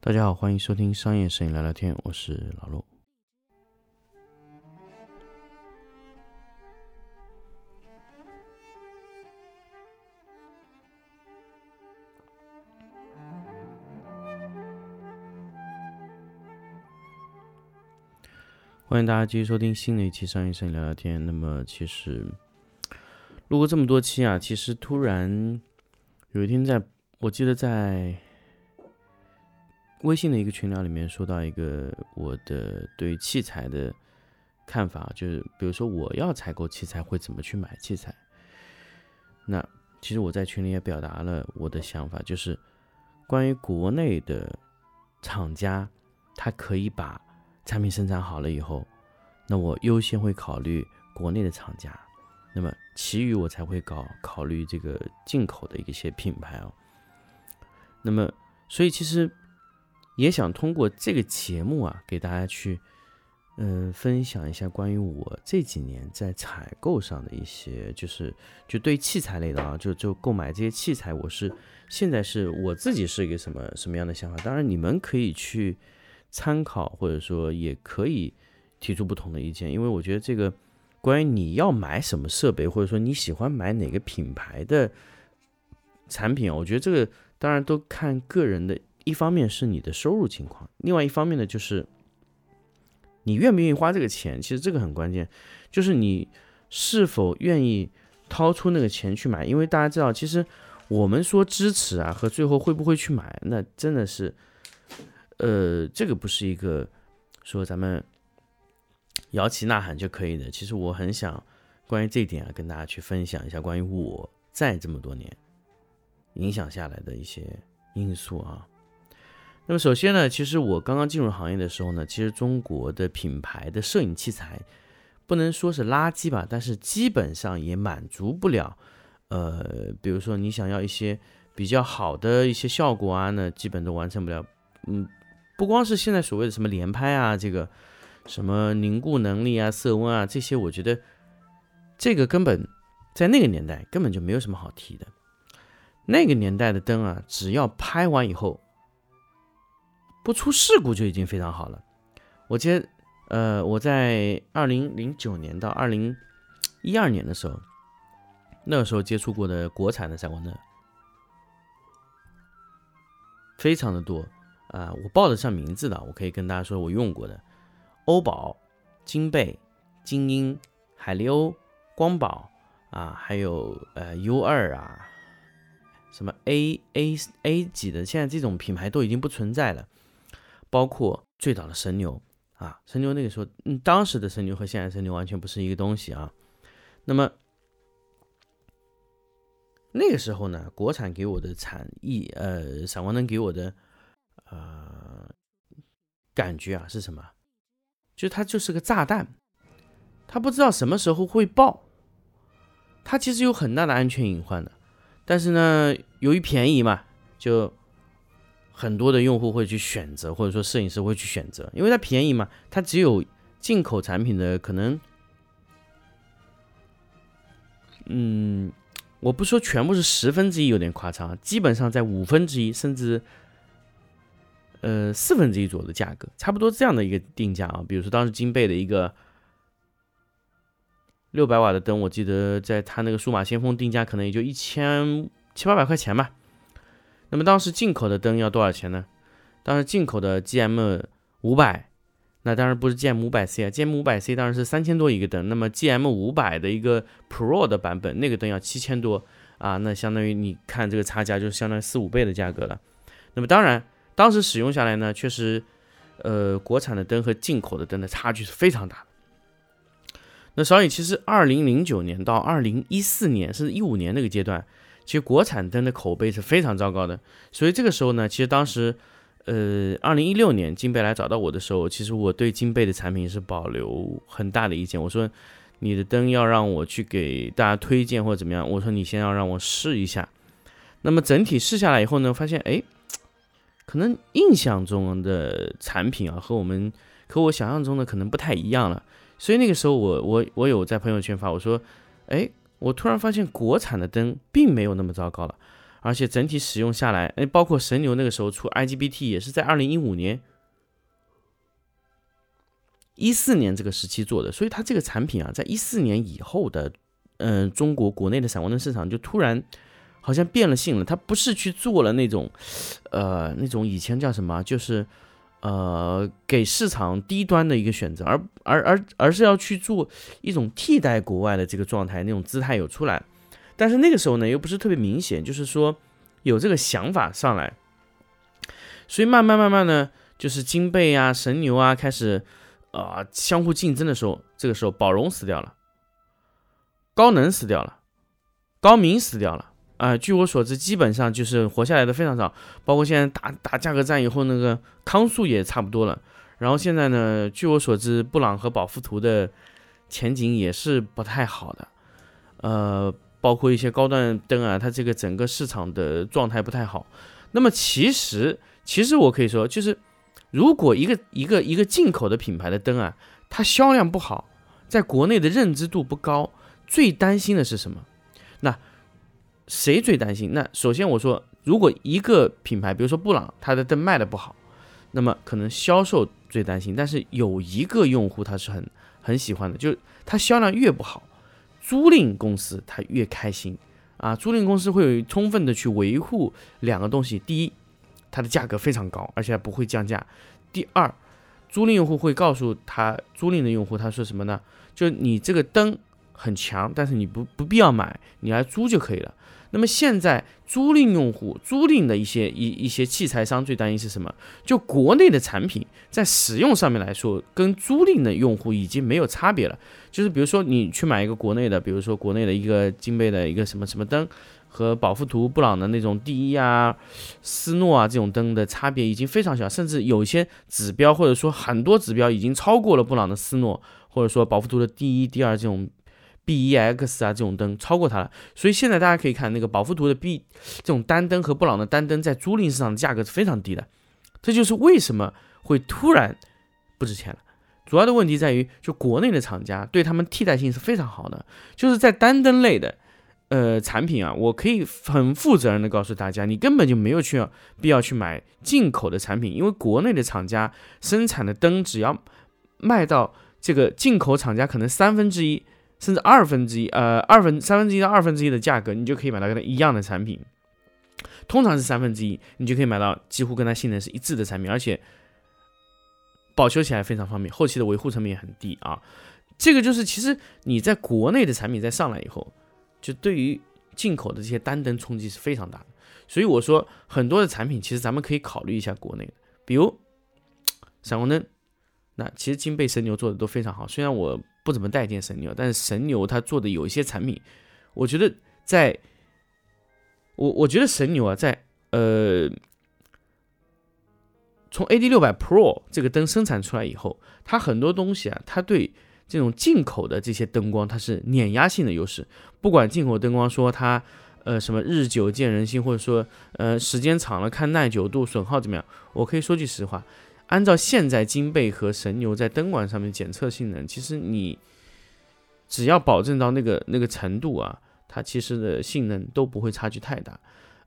大家好，欢迎收听商业摄影聊聊天，我是老陆。欢迎大家继续收听新的一期商业摄影聊聊天。那么，其实录过这么多期啊，其实突然有一天，在我记得在微信的一个群聊里面，说到一个我的对器材的看法，就是比如说我要采购器材会怎么去买器材。那其实我在群里也表达了我的想法，就是关于国内的厂家，他可以把产品生产好了以后，那我优先会考虑国内的厂家，那么其余我才会搞考虑这个进口的一些品牌哦。那么，所以其实也想通过这个节目啊，给大家去嗯分享一下关于我这几年在采购上的一些，就是就对器材类的啊，就就购买这些器材，我是现在是我自己是一个什么什么样的想法？当然，你们可以去。参考或者说也可以提出不同的意见，因为我觉得这个关于你要买什么设备，或者说你喜欢买哪个品牌的产品，我觉得这个当然都看个人的。一方面是你的收入情况，另外一方面呢就是你愿不愿意花这个钱。其实这个很关键，就是你是否愿意掏出那个钱去买。因为大家知道，其实我们说支持啊，和最后会不会去买，那真的是。呃，这个不是一个说咱们摇旗呐喊就可以的。其实我很想关于这一点啊，跟大家去分享一下关于我在这么多年影响下来的一些因素啊。那么首先呢，其实我刚刚进入行业的时候呢，其实中国的品牌的摄影器材不能说是垃圾吧，但是基本上也满足不了。呃，比如说你想要一些比较好的一些效果啊，那基本都完成不了。嗯。不光是现在所谓的什么连拍啊，这个什么凝固能力啊、色温啊这些，我觉得这个根本在那个年代根本就没有什么好提的。那个年代的灯啊，只要拍完以后不出事故就已经非常好了。我记得，呃，我在二零零九年到二零一二年的时候，那个时候接触过的国产的闪光灯非常的多。啊，我报得上名字的，我可以跟大家说，我用过的欧宝、金贝、精英、海利欧、光宝啊，还有呃 U 二啊，什么 A A A 级的，现在这种品牌都已经不存在了。包括最早的神牛啊，神牛那个时候，嗯，当时的神牛和现在神牛完全不是一个东西啊。那么那个时候呢，国产给我的产艺，呃，闪光灯给我的。呃，感觉啊是什么？就它就是个炸弹，它不知道什么时候会爆，它其实有很大的安全隐患的。但是呢，由于便宜嘛，就很多的用户会去选择，或者说摄影师会去选择，因为它便宜嘛，它只有进口产品的可能，嗯，我不说全部是十分之一，有点夸张，基本上在五分之一甚至。呃，四分之一左右的价格，差不多这样的一个定价啊。比如说当时金贝的一个六百瓦的灯，我记得在它那个数码先锋定价可能也就一千七八百块钱吧。那么当时进口的灯要多少钱呢？当时进口的 GM 五百，那当然不是 GM 五百 C 啊，GM 五百 C 当然是三千多一个灯。那么 GM 五百的一个 Pro 的版本，那个灯要七千多啊，那相当于你看这个差价就是相当于四五倍的价格了。那么当然。当时使用下来呢，确实，呃，国产的灯和进口的灯的差距是非常大的。那所以其实二零零九年到二零一四年甚至一五年那个阶段，其实国产灯的口碑是非常糟糕的。所以这个时候呢，其实当时，呃，二零一六年金贝来找到我的时候，其实我对金贝的产品是保留很大的意见。我说，你的灯要让我去给大家推荐或者怎么样，我说你先要让我试一下。那么整体试下来以后呢，发现哎。可能印象中的产品啊，和我们和我想象中的可能不太一样了。所以那个时候，我我我有在朋友圈发，我说，哎，我突然发现国产的灯并没有那么糟糕了，而且整体使用下来，哎，包括神牛那个时候出 IGBT 也是在二零一五年、一四年这个时期做的，所以它这个产品啊，在一四年以后的，嗯，中国国内的闪光灯市场就突然好像变了性了，它不是去做了那种，呃，那种以前叫什么，就是。呃，给市场低端的一个选择，而而而而是要去做一种替代国外的这个状态，那种姿态有出来，但是那个时候呢，又不是特别明显，就是说有这个想法上来，所以慢慢慢慢呢，就是金贝啊、神牛啊开始啊相互竞争的时候，这个时候宝荣死掉了，高能死掉了，高明死掉了。啊，据我所知，基本上就是活下来的非常少，包括现在打打价格战以后，那个康素也差不多了。然后现在呢，据我所知，布朗和宝富图的前景也是不太好的。呃，包括一些高端灯啊，它这个整个市场的状态不太好。那么其实，其实我可以说，就是如果一个一个一个进口的品牌的灯啊，它销量不好，在国内的认知度不高，最担心的是什么？那。谁最担心？那首先我说，如果一个品牌，比如说布朗，它的灯卖的不好，那么可能销售最担心。但是有一个用户他是很很喜欢的，就是它销量越不好，租赁公司它越开心啊。租赁公司会充分的去维护两个东西：第一，它的价格非常高，而且不会降价；第二，租赁用户会告诉他租赁的用户，他说什么呢？就你这个灯很强，但是你不不必要买，你来租就可以了。那么现在租赁用户、租赁的一些一一些器材商最担心是什么？就国内的产品在使用上面来说，跟租赁的用户已经没有差别了。就是比如说你去买一个国内的，比如说国内的一个金贝的一个什么什么灯，和宝富图、布朗的那种第一啊、斯诺啊这种灯的差别已经非常小，甚至有些指标或者说很多指标已经超过了布朗的斯诺，或者说宝富图的第一、第二这种。B E X 啊，这种灯超过它了，所以现在大家可以看那个宝富图的 B 这种单灯和布朗的单灯在租赁市场的价格是非常低的，这就是为什么会突然不值钱了。主要的问题在于，就国内的厂家对他们替代性是非常好的，就是在单灯类的呃产品啊，我可以很负责任的告诉大家，你根本就没有去必要去买进口的产品，因为国内的厂家生产的灯只要卖到这个进口厂家可能三分之一。甚至二分之一，呃，二分三分之一到二分之一的价格，你就可以买到跟它一样的产品。通常是三分之一，你就可以买到几乎跟它性能是一致的产品，而且保修起来非常方便，后期的维护成本也很低啊。这个就是其实你在国内的产品在上来以后，就对于进口的这些单灯冲击是非常大的。所以我说很多的产品其实咱们可以考虑一下国内的，比如闪光灯，那其实金贝神牛做的都非常好，虽然我。不怎么待见神牛，但是神牛它做的有一些产品，我觉得在，我我觉得神牛啊，在呃，从 AD 六百 Pro 这个灯生产出来以后，它很多东西啊，它对这种进口的这些灯光，它是碾压性的优势。不管进口灯光说它呃什么日久见人心，或者说呃时间长了看耐久度、损耗怎么样，我可以说句实话。按照现在金贝和神牛在灯管上面检测性能，其实你只要保证到那个那个程度啊，它其实的性能都不会差距太大。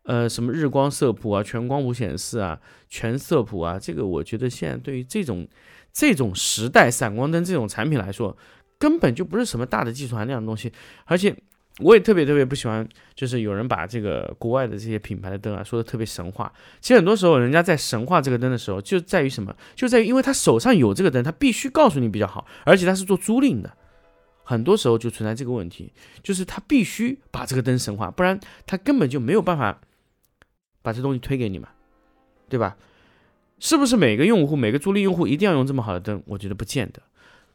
呃，什么日光色谱啊、全光谱显示啊、全色谱啊，这个我觉得现在对于这种这种时代闪光灯这种产品来说，根本就不是什么大的技术含量的东西，而且。我也特别特别不喜欢，就是有人把这个国外的这些品牌的灯啊说的特别神话。其实很多时候，人家在神话这个灯的时候，就在于什么？就在于因为他手上有这个灯，他必须告诉你比较好，而且他是做租赁的，很多时候就存在这个问题，就是他必须把这个灯神话，不然他根本就没有办法把这东西推给你嘛，对吧？是不是每个用户、每个租赁用户一定要用这么好的灯？我觉得不见得。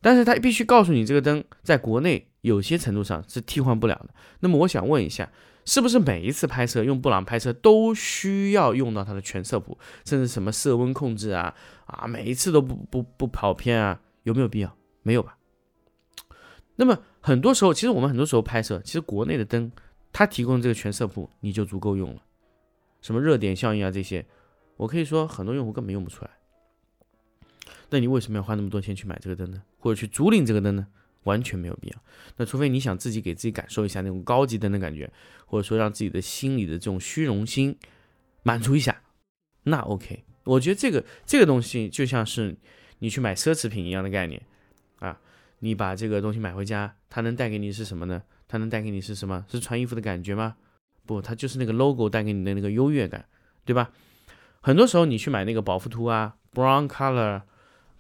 但是他必须告诉你，这个灯在国内有些程度上是替换不了的。那么我想问一下，是不是每一次拍摄用布朗拍摄都需要用到它的全色谱，甚至什么色温控制啊啊，每一次都不不不跑偏啊？有没有必要？没有吧？那么很多时候，其实我们很多时候拍摄，其实国内的灯它提供这个全色谱你就足够用了。什么热点效应啊这些，我可以说很多用户根本用不出来。那你为什么要花那么多钱去买这个灯呢？或者去租赁这个灯呢？完全没有必要。那除非你想自己给自己感受一下那种高级灯的感觉，或者说让自己的心里的这种虚荣心满足一下，那 OK。我觉得这个这个东西就像是你去买奢侈品一样的概念啊，你把这个东西买回家，它能带给你是什么呢？它能带给你是什么？是穿衣服的感觉吗？不，它就是那个 logo 带给你的那个优越感，对吧？很多时候你去买那个宝富图啊、Brown Color，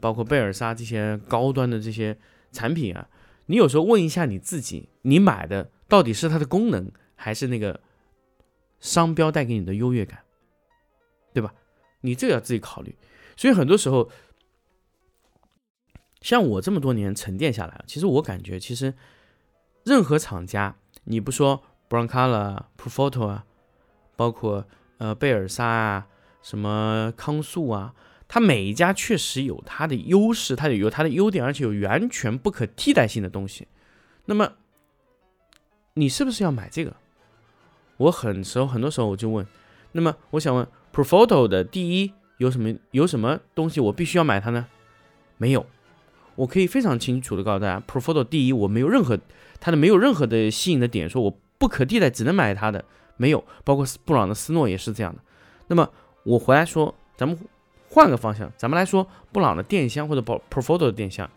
包括贝尔莎这些高端的这些产品啊，你有时候问一下你自己，你买的到底是它的功能，还是那个商标带给你的优越感，对吧？你这个要自己考虑。所以很多时候，像我这么多年沉淀下来，其实我感觉，其实任何厂家，你不说 Brown Color、Profoto 啊，包括呃贝尔莎啊。什么康素啊，它每一家确实有它的优势，它有它的优点，而且有完全不可替代性的东西。那么，你是不是要买这个？我很时候很多时候我就问，那么我想问，Profoto 的第一有什么有什么东西我必须要买它呢？没有，我可以非常清楚的告诉大家，Profoto 第一我没有任何它的没有任何的吸引的点，说我不可替代只能买它的没有，包括布朗的斯诺也是这样的。那么。我回来说，咱们换个方向，咱们来说布朗的电箱或者 Profoto 的电箱。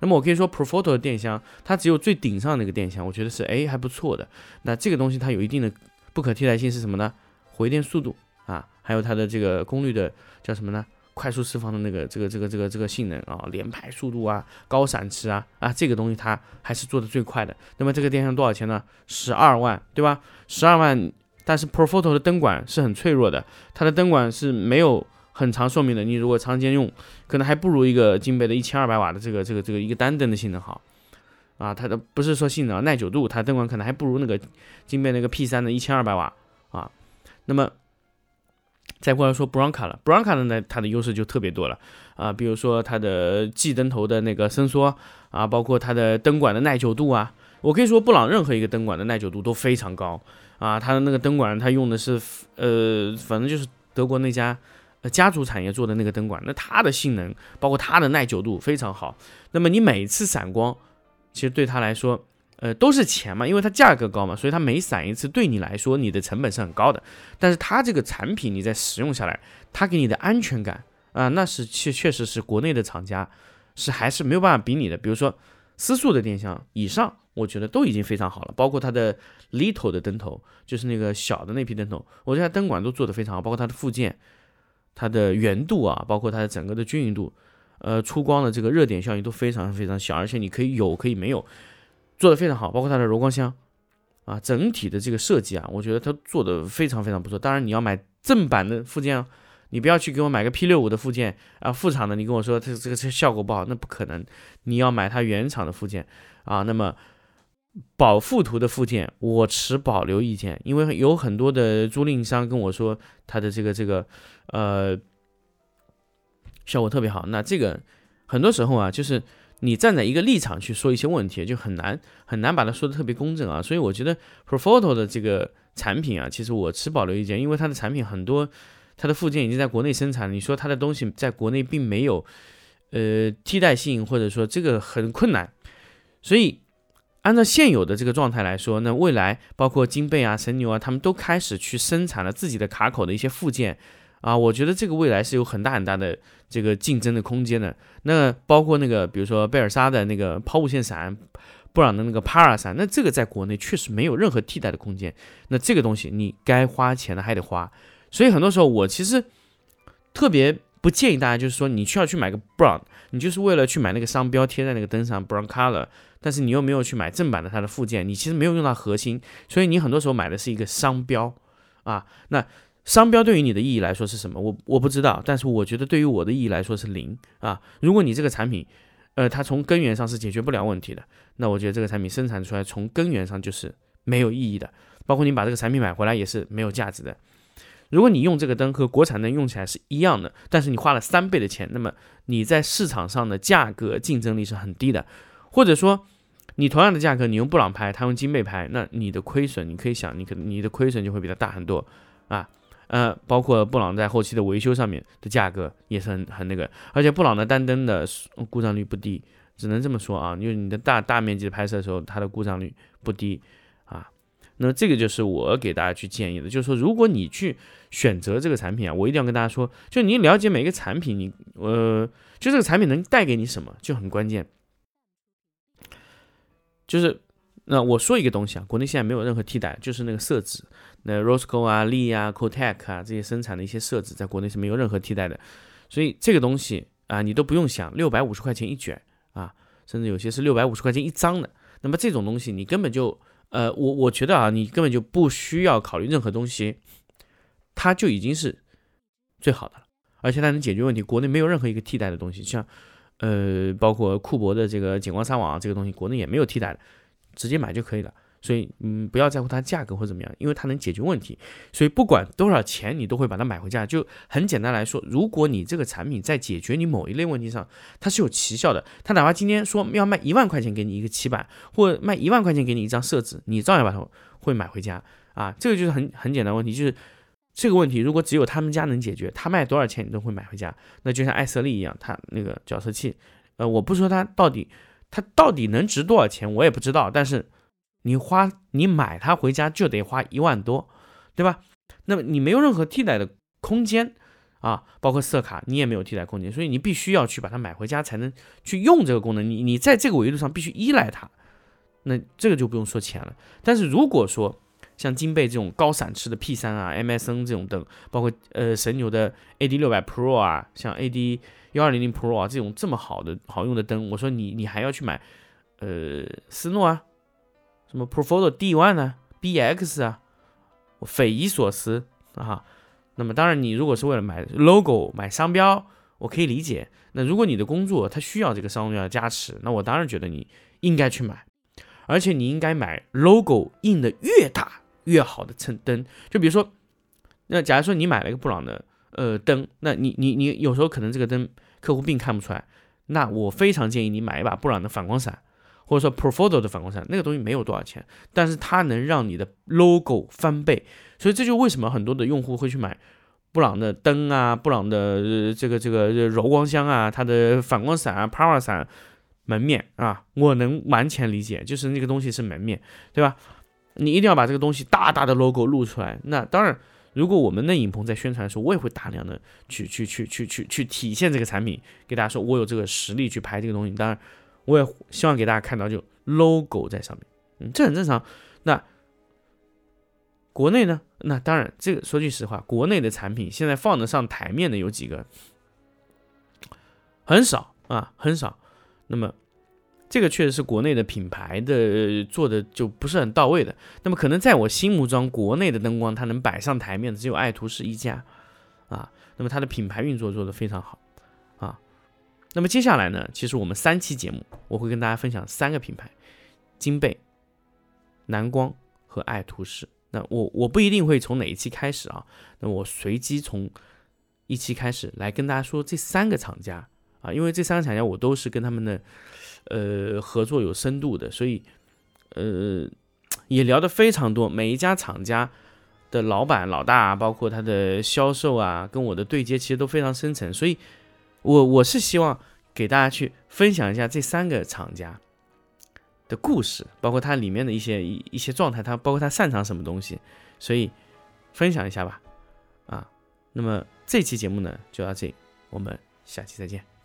那么我可以说 Profoto 的电箱，它只有最顶上那个电箱，我觉得是哎还不错的。那这个东西它有一定的不可替代性是什么呢？回电速度啊，还有它的这个功率的叫什么呢？快速释放的那个这个这个这个这个性能啊，连排速度啊，高闪驰啊啊，这个东西它还是做的最快的。那么这个电箱多少钱呢？十二万，对吧？十二万。但是 Profoto 的灯管是很脆弱的，它的灯管是没有很长寿命的。你如果长时间用，可能还不如一个金杯的一千二百瓦的这个这个这个一个单灯的性能好啊。它的不是说性能耐久度，它灯管可能还不如那个金杯那个 P 三的一千二百瓦啊。那么再过来说 Bronca 了，Bronca 的呢，它的优势就特别多了啊，比如说它的 G 灯头的那个伸缩啊，包括它的灯管的耐久度啊。我可以说布朗任何一个灯管的耐久度都非常高。啊，它的那个灯管，它用的是呃，反正就是德国那家家族产业做的那个灯管，那它的性能，包括它的耐久度非常好。那么你每次闪光，其实对它来说，呃，都是钱嘛，因为它价格高嘛，所以它每闪一次对你来说，你的成本是很高的。但是它这个产品你在使用下来，它给你的安全感啊，那是确确实是国内的厂家是还是没有办法比拟的。比如说思速的电箱以上。我觉得都已经非常好了，包括它的 little 的灯头，就是那个小的那批灯头，我觉得它灯管都做得非常好，包括它的附件，它的圆度啊，包括它的整个的均匀度，呃，出光的这个热点效应都非常非常小，而且你可以有可以没有，做得非常好，包括它的柔光箱啊，整体的这个设计啊，我觉得它做的非常非常不错。当然你要买正版的附件啊。你不要去给我买个 P 六五的附件啊，副厂的，你跟我说它这个这效果不好，那不可能，你要买它原厂的附件啊，那么。保富图的附件，我持保留意见，因为有很多的租赁商跟我说，他的这个这个呃效果特别好。那这个很多时候啊，就是你站在一个立场去说一些问题，就很难很难把它说的特别公正啊。所以我觉得 Profoto 的这个产品啊，其实我持保留意见，因为它的产品很多，它的附件已经在国内生产，你说它的东西在国内并没有呃替代性，或者说这个很困难，所以。按照现有的这个状态来说，那未来包括金贝啊、神牛啊，他们都开始去生产了自己的卡口的一些附件啊。我觉得这个未来是有很大很大的这个竞争的空间的。那包括那个，比如说贝尔莎的那个抛物线伞，布朗的那个帕尔伞，那这个在国内确实没有任何替代的空间。那这个东西你该花钱的还得花，所以很多时候我其实特别不建议大家，就是说你需要去买个布朗你就是为了去买那个商标贴在那个灯上 Brown Color。但是你又没有去买正版的它的附件，你其实没有用到核心，所以你很多时候买的是一个商标啊。那商标对于你的意义来说是什么？我我不知道，但是我觉得对于我的意义来说是零啊。如果你这个产品，呃，它从根源上是解决不了问题的，那我觉得这个产品生产出来从根源上就是没有意义的。包括你把这个产品买回来也是没有价值的。如果你用这个灯和国产灯用起来是一样的，但是你花了三倍的钱，那么你在市场上的价格竞争力是很低的。或者说，你同样的价格，你用布朗拍，他用金贝拍，那你的亏损，你可以想，你可你的亏损就会比他大很多啊。呃，包括布朗在后期的维修上面的价格也是很很那个，而且布朗的单灯的故障率不低，只能这么说啊，因为你的大大面积的拍摄的时候，它的故障率不低那这个就是我给大家去建议的，就是说，如果你去选择这个产品啊，我一定要跟大家说，就你了解每个产品，你呃，就这个产品能带给你什么就很关键。就是那我说一个东西啊，国内现在没有任何替代，就是那个色纸，那 Rosco 啊、Lee 啊、Cotec 啊这些生产的一些色纸，在国内是没有任何替代的。所以这个东西啊，你都不用想，六百五十块钱一卷啊，甚至有些是六百五十块钱一张的。那么这种东西，你根本就呃，我我觉得啊，你根本就不需要考虑任何东西，它就已经是最好的了，而且它能解决问题。国内没有任何一个替代的东西，像呃，包括库博的这个景观纱网这个东西，国内也没有替代的，直接买就可以了。所以，嗯，不要在乎它价格或怎么样，因为它能解决问题。所以不管多少钱，你都会把它买回家。就很简单来说，如果你这个产品在解决你某一类问题上，它是有奇效的，它哪怕今天说要卖一万块钱给你一个漆板，或卖一万块钱给你一张色纸，你照样把它会买回家啊。这个就是很很简单问题，就是这个问题如果只有他们家能解决，他卖多少钱你都会买回家。那就像艾瑟丽一样，它那个角色器，呃，我不说它到底它到底能值多少钱，我也不知道，但是。你花你买它回家就得花一万多，对吧？那么你没有任何替代的空间啊，包括色卡你也没有替代空间，所以你必须要去把它买回家才能去用这个功能。你你在这个维度上必须依赖它，那这个就不用说钱了。但是如果说像金贝这种高闪翅的 P 三啊、MSN 这种灯，包括呃神牛的 AD 六百 Pro 啊，像 AD 幺二零零 Pro 啊这种这么好的好用的灯，我说你你还要去买呃斯诺啊？什么 Profoto D One 呢？BX 啊，我匪夷所思啊。那么当然，你如果是为了买 logo、买商标，我可以理解。那如果你的工作它需要这个商标的加持，那我当然觉得你应该去买，而且你应该买 logo 印的越大越好的衬灯。就比如说，那假如说你买了一个布朗的呃灯，那你你你有时候可能这个灯客户并看不出来，那我非常建议你买一把布朗的反光伞。或者说 Profoto 的反光伞，那个东西没有多少钱，但是它能让你的 logo 翻倍，所以这就为什么很多的用户会去买布朗的灯啊，布朗的这个这个柔光箱啊，它的反光伞啊，Power 伞门面啊，我能完全理解，就是那个东西是门面对吧？你一定要把这个东西大大的 logo 露出来。那当然，如果我们的影棚在宣传的时候，我也会大量的去去去去去去体现这个产品，给大家说我有这个实力去拍这个东西。当然。我也希望给大家看到，就 logo 在上面，嗯，这很正常。那国内呢？那当然，这个说句实话，国内的产品现在放得上台面的有几个？很少啊，很少。那么，这个确实是国内的品牌的做的就不是很到位的。那么，可能在我心目中，国内的灯光它能摆上台面的只有爱图仕一家啊。那么，它的品牌运作做得非常好。那么接下来呢？其实我们三期节目，我会跟大家分享三个品牌：金贝、蓝光和爱图仕。那我我不一定会从哪一期开始啊，那我随机从一期开始来跟大家说这三个厂家啊，因为这三个厂家我都是跟他们的呃合作有深度的，所以呃也聊得非常多。每一家厂家的老板老大，包括他的销售啊，跟我的对接其实都非常深层，所以。我我是希望给大家去分享一下这三个厂家的故事，包括它里面的一些一一些状态，它包括它擅长什么东西，所以分享一下吧，啊，那么这期节目呢就到这里，我们下期再见。